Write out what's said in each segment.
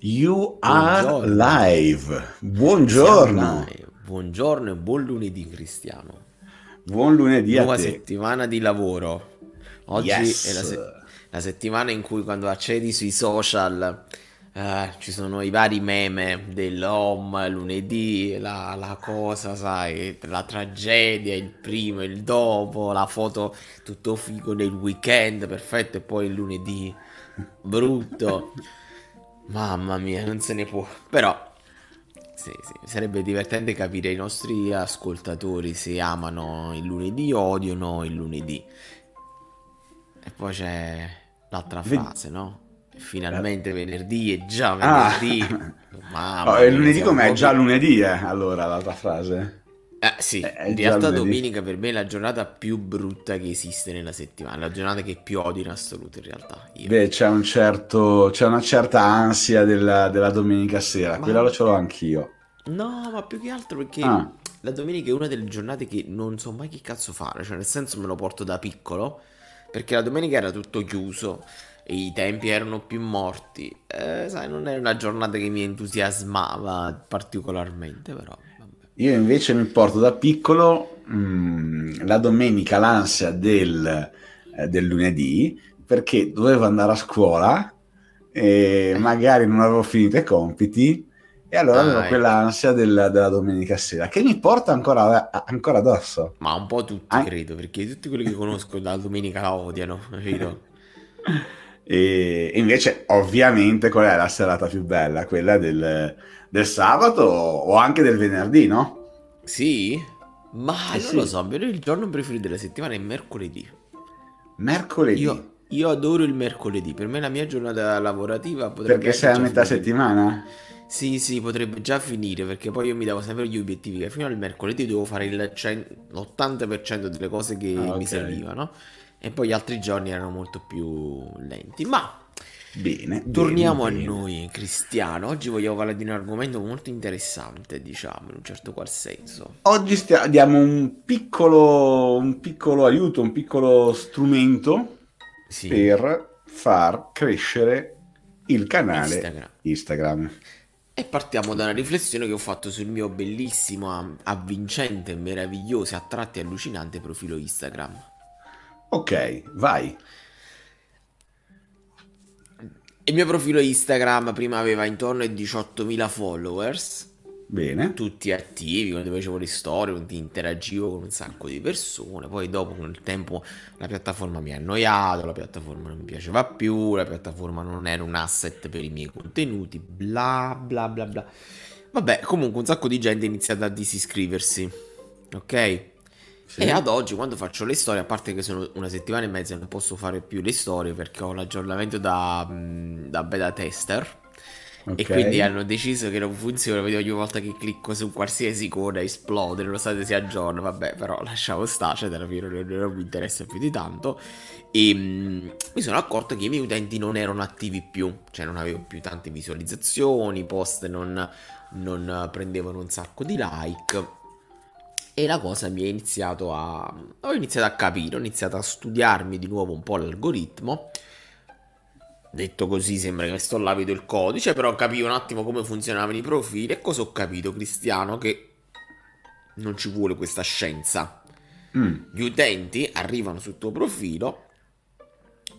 You are live. Buongiorno. Live. Buongiorno e buon lunedì Cristiano. Buon lunedì Nuova a te. settimana di lavoro. Oggi Yes. è la, se- la settimana in cui quando accedi sui social eh, ci sono i vari meme dell'home, lunedì, la, la cosa, sai, la tragedia, il primo, il dopo, la foto tutto figo del weekend, perfetto, e poi il lunedì brutto. Mamma mia, non se ne può. Però, sì, sì, sarebbe divertente capire i nostri ascoltatori se amano il lunedì o odiano il lunedì. E poi c'è l'altra frase, no? Finalmente venerdì è già Ah. venerdì. Mamma Oh, mia, lunedì com'è? Già proprio- lunedì, eh? Allora, l'altra frase. Eh sì, È- è in realtà domenica per me è la giornata più brutta che esiste nella settimana, la giornata che più odio in assoluto in realtà. Io. Beh, c'è un certo, c'è una certa ansia della, della domenica sera, Ma- quella lo ce l'ho anch'io. No, ma più che altro perché Ah. la domenica è una delle giornate che non so mai che cazzo fare, cioè nel senso me lo porto da piccolo, perché la domenica era tutto chiuso e i tempi erano più morti. Eh, sai, non era una giornata che mi entusiasmava particolarmente, però. Io invece mi porto da piccolo mm, la domenica l'ansia del, eh, del lunedì perché dovevo andare a scuola e magari non avevo finito i compiti e allora avevo quell'ansia del- della domenica sera che mi porta ancora, ancora addosso. Ma un po' tutti Ah. credo, perché tutti quelli che conosco la domenica la odiano? E e invece, ovviamente, qual è la serata più bella? Quella del, del sabato o anche del venerdì, no? Sì? Ma Eh non sì. lo so, per me il giorno preferito della settimana è mercoledì. Mercoledì. Io, io adoro il mercoledì, per me la mia giornata lavorativa potrebbe Perché sei a metà finire. settimana? Sì, sì, potrebbe già finire, perché poi io mi davo sempre gli obiettivi che fino al mercoledì devo fare il cen- l'80% delle cose che Ah, mi servivano e poi gli altri giorni erano molto più lenti. Ma Bene. torniamo bene, a bene. noi, Cristiano. Oggi vogliamo parlare di un argomento molto interessante, diciamo, in un certo qual senso. Oggi stia- diamo un piccolo, un piccolo aiuto, un piccolo strumento Sì, per far crescere il canale Instagram. Instagram. E partiamo da una riflessione che ho fatto sul mio bellissimo, avvincente, meraviglioso, a tratti allucinante profilo Instagram. Ok, vai. Il mio profilo Instagram prima aveva intorno ai 18.000 followers, Bene. tutti attivi, quando facevo le storie, quando interagivo con un sacco di persone. Poi dopo con il tempo la piattaforma mi ha annoiato, la piattaforma non mi piaceva più, la piattaforma non era un asset per i miei contenuti, bla bla bla bla. Vabbè, comunque un sacco di gente ha iniziato a disiscriversi, ok? Sì. E ad oggi quando faccio le storie, a parte che sono una settimana e mezza e non posso fare più le storie perché ho l'aggiornamento da, mh, da beta tester e Ok. quindi hanno deciso che non funziona, quindi ogni volta che clicco su qualsiasi icona esplode, nonostante si aggiorna, vabbè, però lasciamo stare, cioè alla fine non, non mi interessa più di tanto. E mh, mi sono accorto che i miei utenti non erano attivi più, cioè non avevo più tante visualizzazioni, i post non, non prendevano un sacco di like. E la cosa mi è iniziato a... Ho iniziato a capire, ho iniziato a studiarmi di nuovo un po' l'algoritmo. Detto così sembra che sto là vedo il codice, però capivo un attimo come funzionavano i profili e cosa ho capito, Cristiano, che non ci vuole questa scienza. Mm, Gli utenti arrivano sul tuo profilo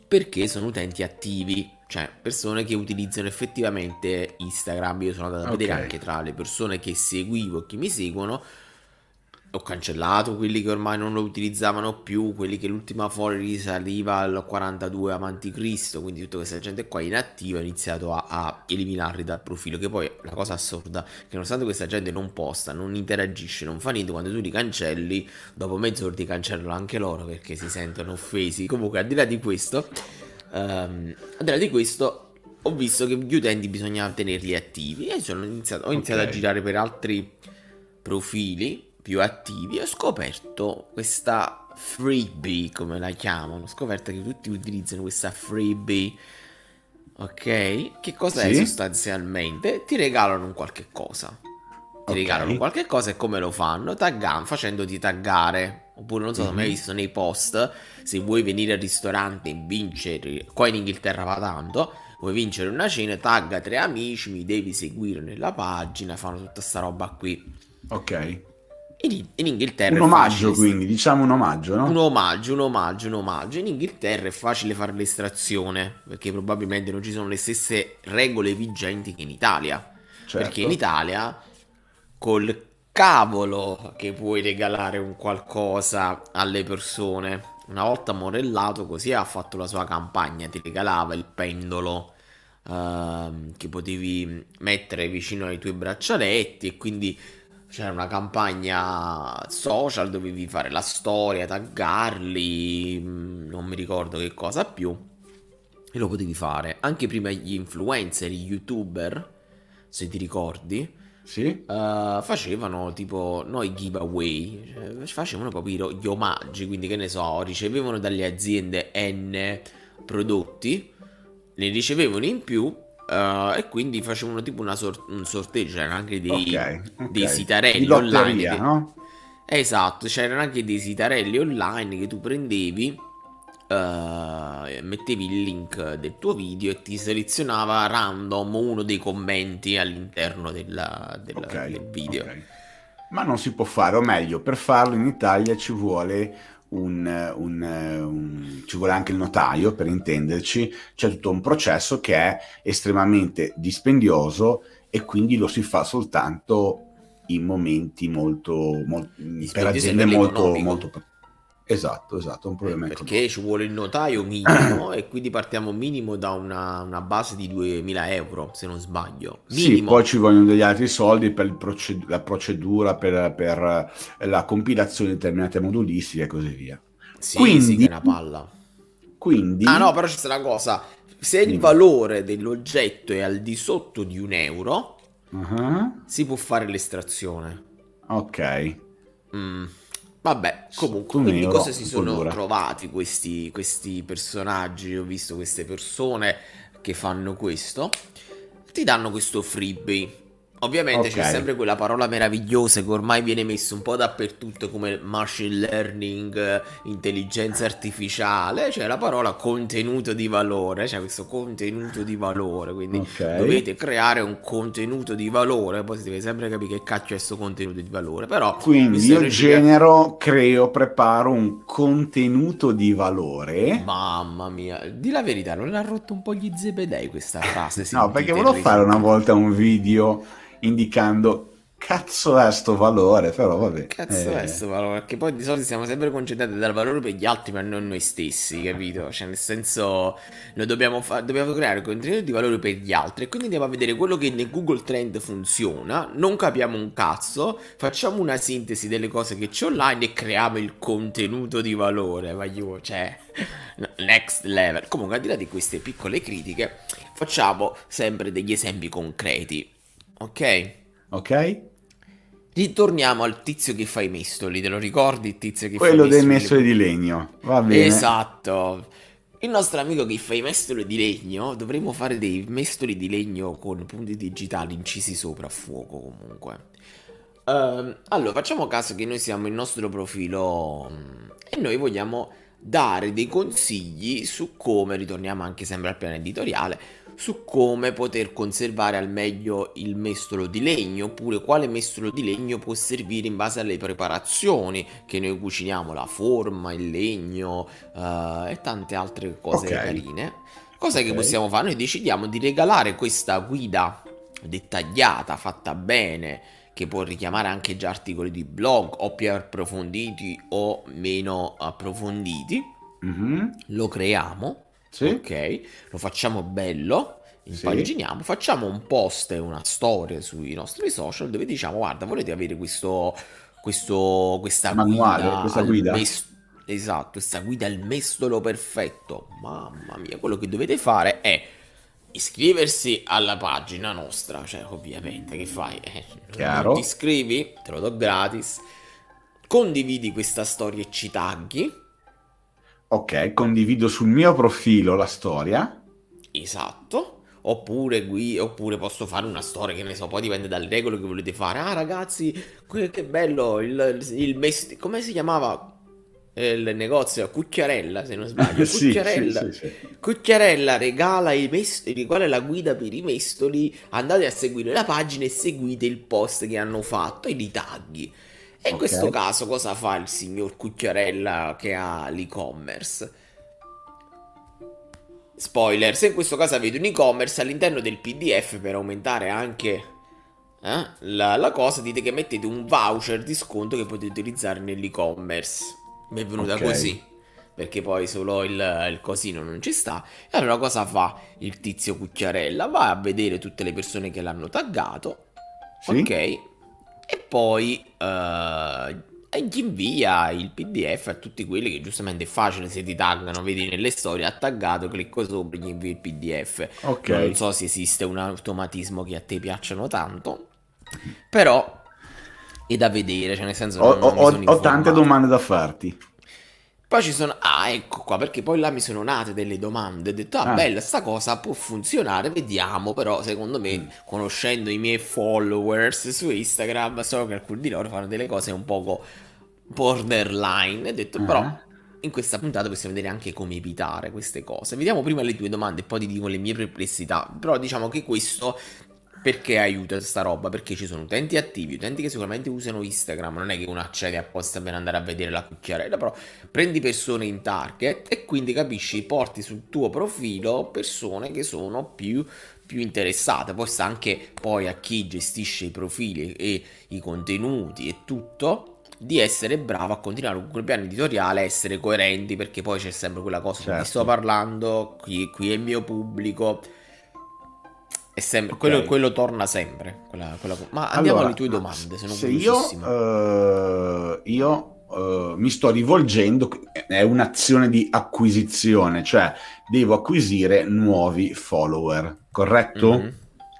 perché sono utenti attivi, cioè persone che utilizzano effettivamente Instagram. Io sono andato a vedere Ok. anche tra le persone che seguivo e che mi seguono. Ho cancellato quelli che ormai non lo utilizzavano più, quelli che l'ultima follow risaliva al 42 avanti Cristo, quindi tutta questa gente qua inattiva ho iniziato a, a eliminarli dal profilo, che poi la cosa assurda, che nonostante questa gente non posta, non interagisce, non fa niente, quando tu li cancelli, dopo mezz'ora ti cancellano anche loro perché si sentono offesi. Comunque al di là di questo, ehm, al di là di questo, ho visto che gli utenti bisognava tenerli attivi e sono iniziato, ho iniziato Ok. a girare per altri profili più attivi ho scoperto questa freebie, come la chiamano. Ho scoperto che tutti utilizzano questa freebie. Ok? Che cosa è Sì. sostanzialmente? Ti regalano un qualche cosa. Ti Ok. regalano qualche cosa e come lo fanno? Taggan- facendoti taggare. Oppure non so se hai mai visto nei post, se vuoi venire al ristorante e vincere, qua in Inghilterra va tanto, vuoi vincere una cena, tagga tre amici, mi devi seguire nella pagina, fanno tutta sta roba qui. Ok. In, in Inghilterra un omaggio quindi, diciamo un omaggio, no? Un omaggio, un omaggio, un omaggio. In Inghilterra è facile fare l'estrazione, perché probabilmente non ci sono le stesse regole vigenti che in Italia. Certo. Perché in Italia col cavolo che puoi regalare un qualcosa alle persone. Una volta Morellato così ha fatto la sua campagna, ti regalava il pendolo uh, che potevi mettere vicino ai tuoi braccialetti e quindi c'era una campagna social, dovevi fare la storia, taggarli, mm, non mi ricordo che cosa più. E lo potevi fare. Anche prima gli influencer, gli youtuber, se ti ricordi, sì? Uh, facevano tipo noi giveaway, cioè, facevano proprio gli omaggi, quindi che ne so, ricevevano dalle aziende N prodotti, ne ricevevano in più Uh, e quindi facevano tipo sor- un sorteggio, c'erano anche dei, okay, okay. dei sitarelli Di online. Che... No? Esatto, c'erano anche dei sitarelli online che tu prendevi, uh, mettevi il link del tuo video e ti selezionava random uno dei commenti all'interno della, della, okay, del video. Ma non si può fare, o meglio, per farlo in Italia ci vuole un, un, un, ci vuole anche il notaio per intenderci, c'è tutto un processo che è estremamente dispendioso e quindi lo si fa soltanto in momenti molto, molto per aziende molto, molto Esatto, esatto, un problema eh, Perché ci vuole il notaio minimo e quindi partiamo minimo da una, una, base di 2000 euro, se non sbaglio. Minimo. Sì, poi ci vogliono degli altri soldi per proced- la procedura, per, per, la compilazione di determinate modulistiche e così via. Sì, quindi, sì, che è una palla. Quindi... Ah no, però c'è una cosa. Se il valore dell'oggetto è al di sotto di un euro, uh-huh. si può fare l'estrazione. Ok. Mm. Vabbè, comunque, quindi cosa si sono cultura. trovati questi, questi personaggi? Ho visto queste persone che fanno questo. Ti danno questo freebie Ovviamente okay. c'è sempre quella parola meravigliosa che ormai viene messa un po' dappertutto come machine learning, intelligenza artificiale, cioè la parola contenuto di valore, cioè questo contenuto di valore, quindi okay. dovete creare un contenuto di valore, poi si deve sempre capire che cacchio è questo contenuto di valore, però... Quindi io genero, creo, preparo un contenuto di valore. Mamma mia, di la verità, non l'ha rotto un po' gli zebedei questa frase? no, perché volevo fare una volta un video indicando cazzo è sto valore, però vabbè. Cazzo eh. è sto valore, perché poi di solito siamo sempre concentrati dal valore per gli altri, ma non noi stessi, capito? Cioè, nel senso, noi dobbiamo, fa- dobbiamo creare contenuto di valore per gli altri, e quindi andiamo a vedere quello che nel Google Trend funziona, non capiamo un cazzo, facciamo una sintesi delle cose che c'è online e creiamo il contenuto di valore, ma io, cioè, next level. Comunque, al di là di queste piccole critiche, facciamo sempre degli esempi concreti Ok? Ok. Ritorniamo al tizio che fa i mestoli, te lo ricordi il tizio che Quello fa i mestoli? Quello dei mestoli di legno, va bene. Esatto. Il nostro amico che fa i mestoli di legno, dovremmo fare dei mestoli di legno con punti digitali incisi sopra a fuoco comunque. Uh, allora, facciamo caso che noi siamo il nostro profilo mm, e noi vogliamo dare dei consigli su come, ritorniamo anche sempre al piano editoriale, su come poter conservare al meglio il mestolo di legno oppure quale mestolo di legno può servire in base alle preparazioni che noi cuciniamo, la forma, il legno uh, e tante altre cose okay. carine. Cosa okay. che possiamo fare? Noi decidiamo di regalare questa guida dettagliata, fatta bene, che può richiamare anche già articoli di blog o più approfonditi o meno approfonditi. Mm-hmm. Lo creiamo sì. Ok, lo facciamo bello, impaginiamo, sì. facciamo un post e una storia sui nostri social dove diciamo guarda volete avere questo, questo questa Manuale, guida, questa guida. Mes- esatto, questa guida al mestolo perfetto. Mamma mia, quello che dovete fare è iscriversi alla pagina nostra, cioè ovviamente che fai? Eh, Chiaro. Ti iscrivi, te lo do gratis. Condividi questa storia e ci tagli Ok, condivido sul mio profilo la storia. Esatto. Oppure, qui, oppure posso fare una storia che ne so, poi dipende dalle regole che volete fare. Ah, ragazzi, che bello il, il mest- come si chiamava? il negozio Cucchiarella, se non sbaglio. Sì, Cucchiarella, sì, sì. Cucchiarella regala i mestoli, qual è la guida per i mestoli? Andate a seguire la pagina e seguite il post che hanno fatto e li tagli. E in Ok. questo caso cosa fa il signor Cucchiarella che ha l'e-commerce? Spoiler, se in questo caso avete un e-commerce all'interno del PDF per aumentare anche eh, la, la cosa, dite che mettete un voucher di sconto che potete utilizzare nell'e-commerce. Mi è venuta Ok. così, perché poi solo il, il cosino non ci sta. E allora cosa fa il tizio Cucchiarella? Va a vedere tutte le persone che l'hanno taggato, Sì? ok? E poi eh, e gli invia il PDF a tutti quelli che giustamente è facile se ti taggano, vedi nelle storie, ha taggato, clicco sopra, gli invia il PDF. Ok. Non so se esiste un automatismo che a te piacciono tanto, però è da vedere, cioè nel senso Ho, non, non ho- ho tante domande da farti. Poi ci sono, ah ecco qua, perché poi là mi sono nate delle domande, ho detto, ah, Ah. bella, sta cosa può funzionare, vediamo, però secondo me, Mm. conoscendo i miei followers su Instagram, so che alcuni di loro fanno delle cose un poco borderline, ho detto, Ah. però in questa puntata possiamo vedere anche come evitare queste cose. Vediamo prima le tue domande e poi ti dico le mie perplessità, però diciamo che questo perché aiuta sta roba? Perché ci sono utenti attivi, utenti che sicuramente usano Instagram, non è che uno accede apposta per andare a vedere la cucchiarella, però prendi persone in target e quindi capisci, porti sul tuo profilo persone che sono più, più interessate. Poi sta anche poi a chi gestisce i profili e i contenuti e tutto di essere bravo a continuare con quel piano editoriale, essere coerenti, perché poi c'è sempre quella cosa di cui Certo. sto parlando, qui, qui è il mio pubblico. Sempre, Ok. quello, quello torna sempre. quella- quella- Ma andiamo Allora, alle tue domande, sono se io, eh, io eh, mi sto rivolgendo, è un'azione di acquisizione, cioè devo acquisire nuovi follower, corretto? Mhm.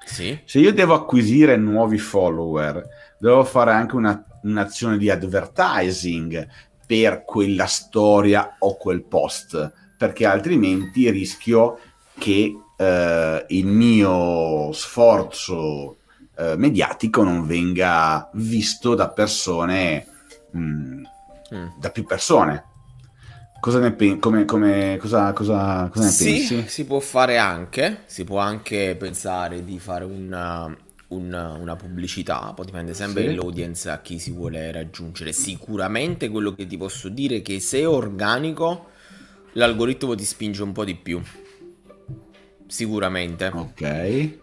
Sì. Se io devo acquisire nuovi follower, devo fare anche una- un'azione di advertising per quella storia o quel post, perché altrimenti rischio che eh, il mio sforzo eh, mediatico non venga visto da persone, mh, Mm. da più persone. Cosa ne, pen- come, come- cosa, cosa- cosa ne Sì, pensi? si può fare anche, si può anche pensare di fare una, una- una pubblicità, poi dipende sempre Sì. dall'audience a chi si vuole raggiungere. Sicuramente quello che ti posso dire è che se è organico, l'algoritmo ti spinge un po' di più. Sicuramente. Ok.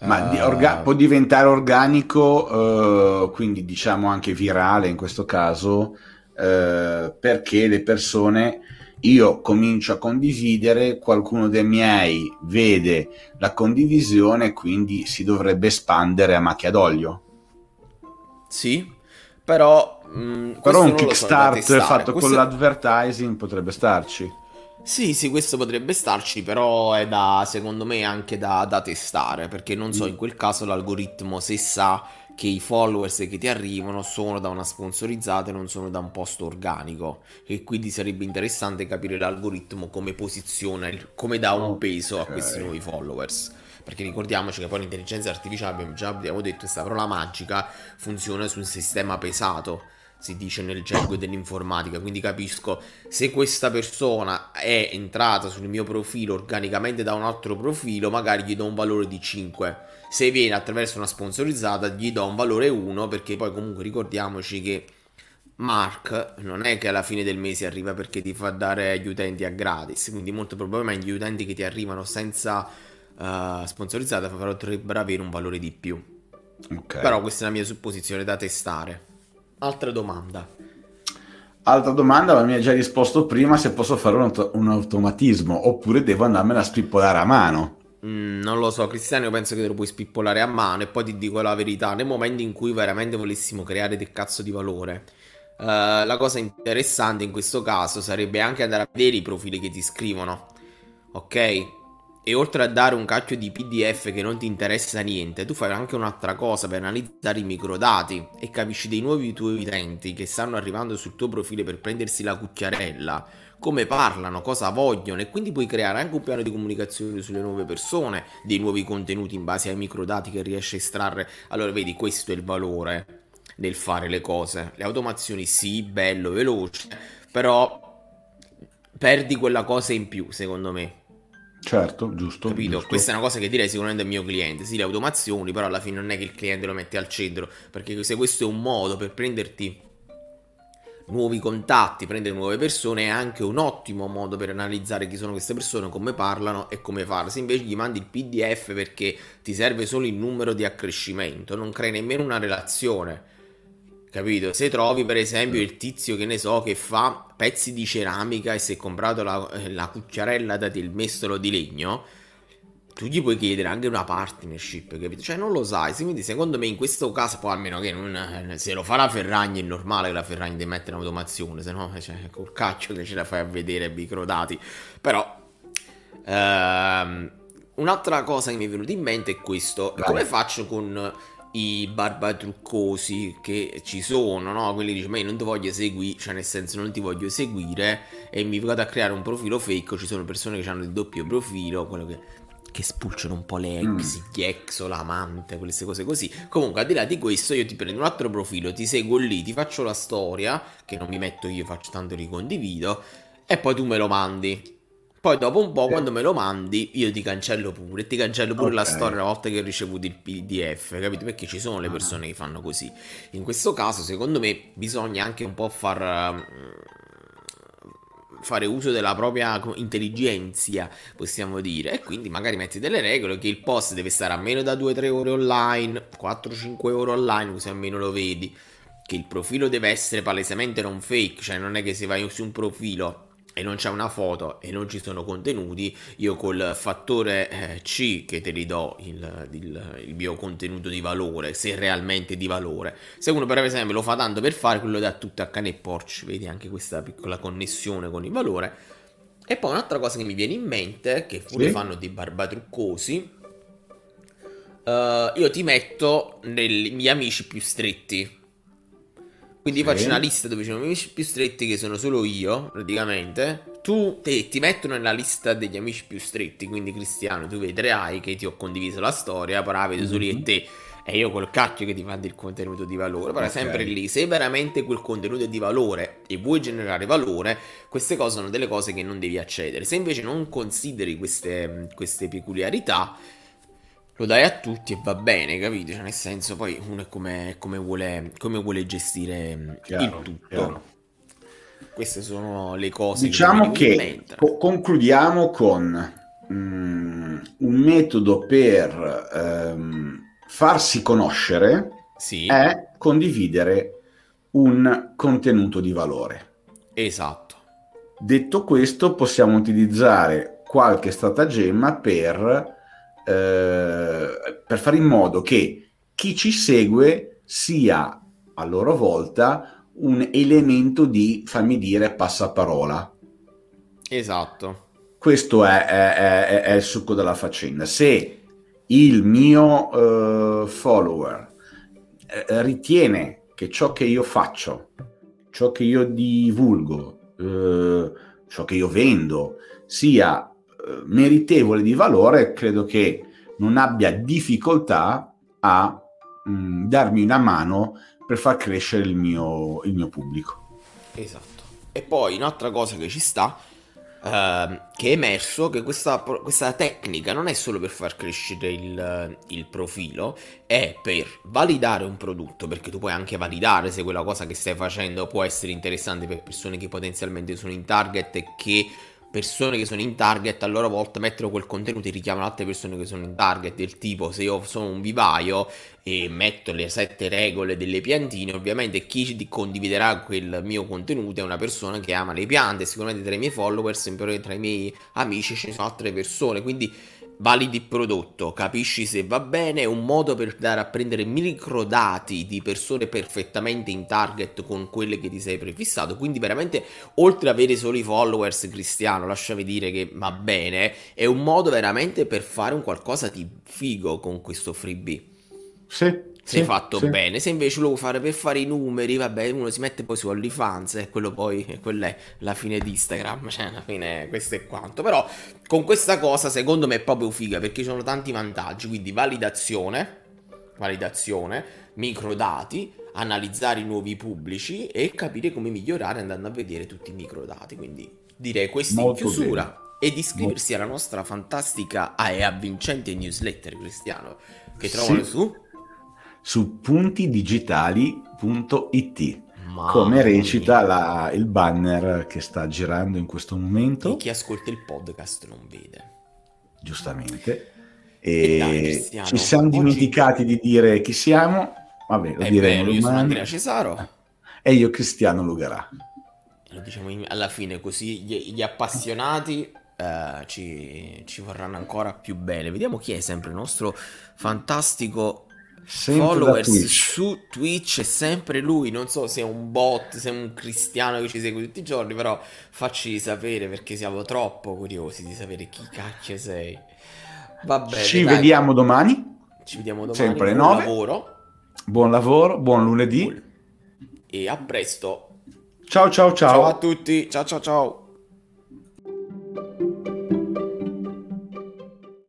Ma di- orga- può diventare organico, eh, quindi diciamo anche virale in questo caso, eh, perché le persone, io comincio a condividere, qualcuno dei miei vede la condivisione, quindi si dovrebbe espandere a macchia d'olio. Sì, però... mm, Però un Kickstarter fatto con l'advertising potrebbe starci. Sì, sì, questo potrebbe starci, però è da, secondo me, anche da, da testare, perché non so, in quel caso l'algoritmo se sa che i followers che ti arrivano sono da una sponsorizzata e non sono da un post organico, e quindi sarebbe interessante capire l'algoritmo come posiziona, come dà un peso a questi nuovi followers. Perché ricordiamoci che poi l'intelligenza artificiale, abbiamo già abbiamo detto, questa parola magica funziona su un sistema pesato, si dice nel gergo dell'informatica, quindi capisco se questa persona è entrata sul mio profilo organicamente da un altro profilo, magari gli do un valore di 5. Se viene attraverso una sponsorizzata, gli do un valore 1, perché poi comunque ricordiamoci che Mark non è che alla fine del mese arriva perché ti fa dare agli utenti a gratis, quindi molto probabilmente gli utenti che ti arrivano senza eh, sponsorizzata potrebbero avere un valore di più. Ok. Però questa è la mia supposizione da testare. Altra domanda. Altra domanda, ma mi hai già risposto prima se posso fare un, auto- un automatismo oppure devo andarmela a spippolare a mano. Mm, non lo so, Cristiano, io penso che te lo puoi spippolare a mano e poi ti dico la verità. Nel momento in cui veramente volessimo creare del cazzo di valore, eh, la cosa interessante in questo caso sarebbe anche andare a vedere i profili che ti scrivono, ok? E oltre a dare un cacchio di PDF che non ti interessa niente, tu fai anche un'altra cosa per analizzare i microdati e capisci dei nuovi tuoi utenti che stanno arrivando sul tuo profilo per prendersi la cucchiarella, come parlano, cosa vogliono e quindi puoi creare anche un piano di comunicazione sulle nuove persone, dei nuovi contenuti in base ai microdati che riesci a estrarre. Allora vedi, questo è il valore nel fare le cose. Le automazioni sì, bello, veloce, però perdi quella cosa in più, secondo me. Certo, giusto. Capito? Giusto. Questa è una cosa che direi sicuramente al mio cliente. Sì, le automazioni, però alla fine non è che il cliente lo mette al centro, perché se questo è un modo per prenderti nuovi contatti, prendere nuove persone è anche un ottimo modo per analizzare chi sono queste persone, come parlano e come farlo. Se invece gli mandi il PDF perché ti serve solo il numero di accrescimento, non crei nemmeno una relazione. Capito? Se trovi per esempio il tizio che ne so che fa pezzi di ceramica e si è comprato la, la cucchiarella da del mestolo di legno, tu gli puoi chiedere anche una partnership, capito? Cioè non lo sai, quindi secondo me in questo caso, poi almeno che non, se lo fa la Ferragni è normale che la Ferragni ti metta in automazione, se no cioè, col cacchio che ce la fai a vedere microdati. Però ehm, un'altra cosa che mi è venuta in mente è questo, Vai. come faccio con i barbatruccosi che ci sono, no? Quelli dice, ma io non ti voglio seguire, cioè nel senso non ti voglio seguire e mi vado a creare un profilo fake, ci sono persone che hanno il doppio profilo, quello che, che spulciano un po' le ex, mm. ex o l'amante, queste cose così. Comunque, al di là di questo, io ti prendo un altro profilo, ti seguo lì, ti faccio la storia, che non mi metto io, faccio tanto ricondivido, e poi tu me lo mandi. Poi dopo un po', quando me lo mandi, io ti cancello pure. Ti cancello pure okay. la storia una volta che ho ricevuto il PDF, capito? Perché ci sono le ah. persone che fanno così. In questo caso, secondo me, bisogna anche un po' far fare uso della propria intelligenza, possiamo dire, e quindi magari metti delle regole che il post deve stare a meno da 2-3 ore online, 4-5 ore online, così almeno lo vedi, che il profilo deve essere palesemente non fake, cioè non è che se vai su un profilo e non c'è una foto e non ci sono contenuti, io col fattore eh, C che te li do il, il, il, mio contenuto di valore, se realmente di valore. Se uno per esempio lo fa tanto per fare, quello da tutto a cane e Porsche, vedi anche questa piccola connessione con il valore. E poi un'altra cosa che mi viene in mente, che pure sì. fanno dei barbatruccosi, uh, io ti metto nei miei amici più stretti quindi sì. faccio una lista dove ci sono i amici più stretti che sono solo io, praticamente. Tu te, ti mettono nella lista degli amici più stretti, quindi Cristiano, tu vedrai che ti ho condiviso la storia, però vedo solo io e te. E io col cacchio che ti mandi il contenuto di valore. Però okay. sempre lì, se veramente quel contenuto è di valore e vuoi generare valore, queste cose sono delle cose che non devi accedere. Se invece non consideri queste, queste peculiarità, lo dai a tutti e va bene, capito? Cioè, nel senso, poi uno è come, come, vuole, come vuole, gestire mm, chiaro, il tutto. Chiaro. Queste sono le cose diciamo che, che co- concludiamo con mm, un metodo per ehm, farsi conoscere sì. è condividere un contenuto di valore. Esatto. Detto questo, possiamo utilizzare qualche stratagemma per eh, per fare in modo che chi ci segue sia a loro volta un elemento di, fammi dire, passaparola. Esatto. Questo è, è, è, è il succo della faccenda. Se il mio uh, follower eh, ritiene che ciò che io faccio, ciò che io divulgo, uh, ciò che io vendo, sia meritevole di valore, credo che non abbia difficoltà a mh, mm, darmi una mano per far crescere il mio, il mio pubblico. Esatto. E poi un'altra cosa che ci sta, Uh, che è emerso che questa, questa, tecnica non è solo per far crescere il, il, profilo, è per validare un prodotto, perché tu puoi anche validare se quella cosa che stai facendo può essere interessante per persone che potenzialmente sono in target e che persone che sono in target a loro volta mettono quel contenuto e richiamano altre persone che sono in target del tipo se io sono un vivaio e metto le sette regole delle piantine ovviamente chi condividerà quel mio contenuto è una persona che ama le piante sicuramente tra i miei follower sempre tra i miei amici ci sono altre persone quindi validi prodotto, capisci se va bene, è un modo per dare a prendere microdati di persone perfettamente in target con quelle che ti sei prefissato, quindi veramente oltre ad avere solo i followers cristiano, lasciami dire che va bene, è un modo veramente per fare un qualcosa di figo con questo freebie. Sì, se sì, fatto sì. bene. Se invece lo vuoi fare per fare i numeri, vabbè, uno si mette poi su OnlyFans e quello poi, quella è la fine di Instagram, cioè alla fine questo è quanto. Però con questa cosa secondo me è proprio figa perché ci sono tanti vantaggi, quindi validazione, validazione, microdati, analizzare i nuovi pubblici e capire come migliorare andando a vedere tutti i microdati. Quindi direi questo in chiusura. Bene. Ed iscriversi alla nostra fantastica e avvincente newsletter, Cristiano, che trovano sì. su su puntidigitali.it come recita la, il banner che sta girando in questo momento. E chi ascolta il podcast non vede. Giustamente. E, e dai, ci siamo Oggi... dimenticati di dire chi siamo. Vabbè, lo È diremo vero, io sono Andrea Cesaro. E io Cristiano Lugarà. Lo diciamo alla fine, così gli, gli appassionati uh, ci, ci vorranno ancora più bene. Vediamo chi è sempre il nostro fantastico Sempre followers Twitch. su Twitch è sempre lui. Non so se è un bot, se è un cristiano che ci segue tutti i giorni, però facci sapere perché siamo troppo curiosi di sapere chi cacchio sei. Va bene. Ci dai. vediamo domani. Ci vediamo domani. Sempre alle 9. Lavoro. Buon lavoro, buon lunedì. E a presto. Ciao ciao ciao. Ciao a tutti. Ciao ciao ciao.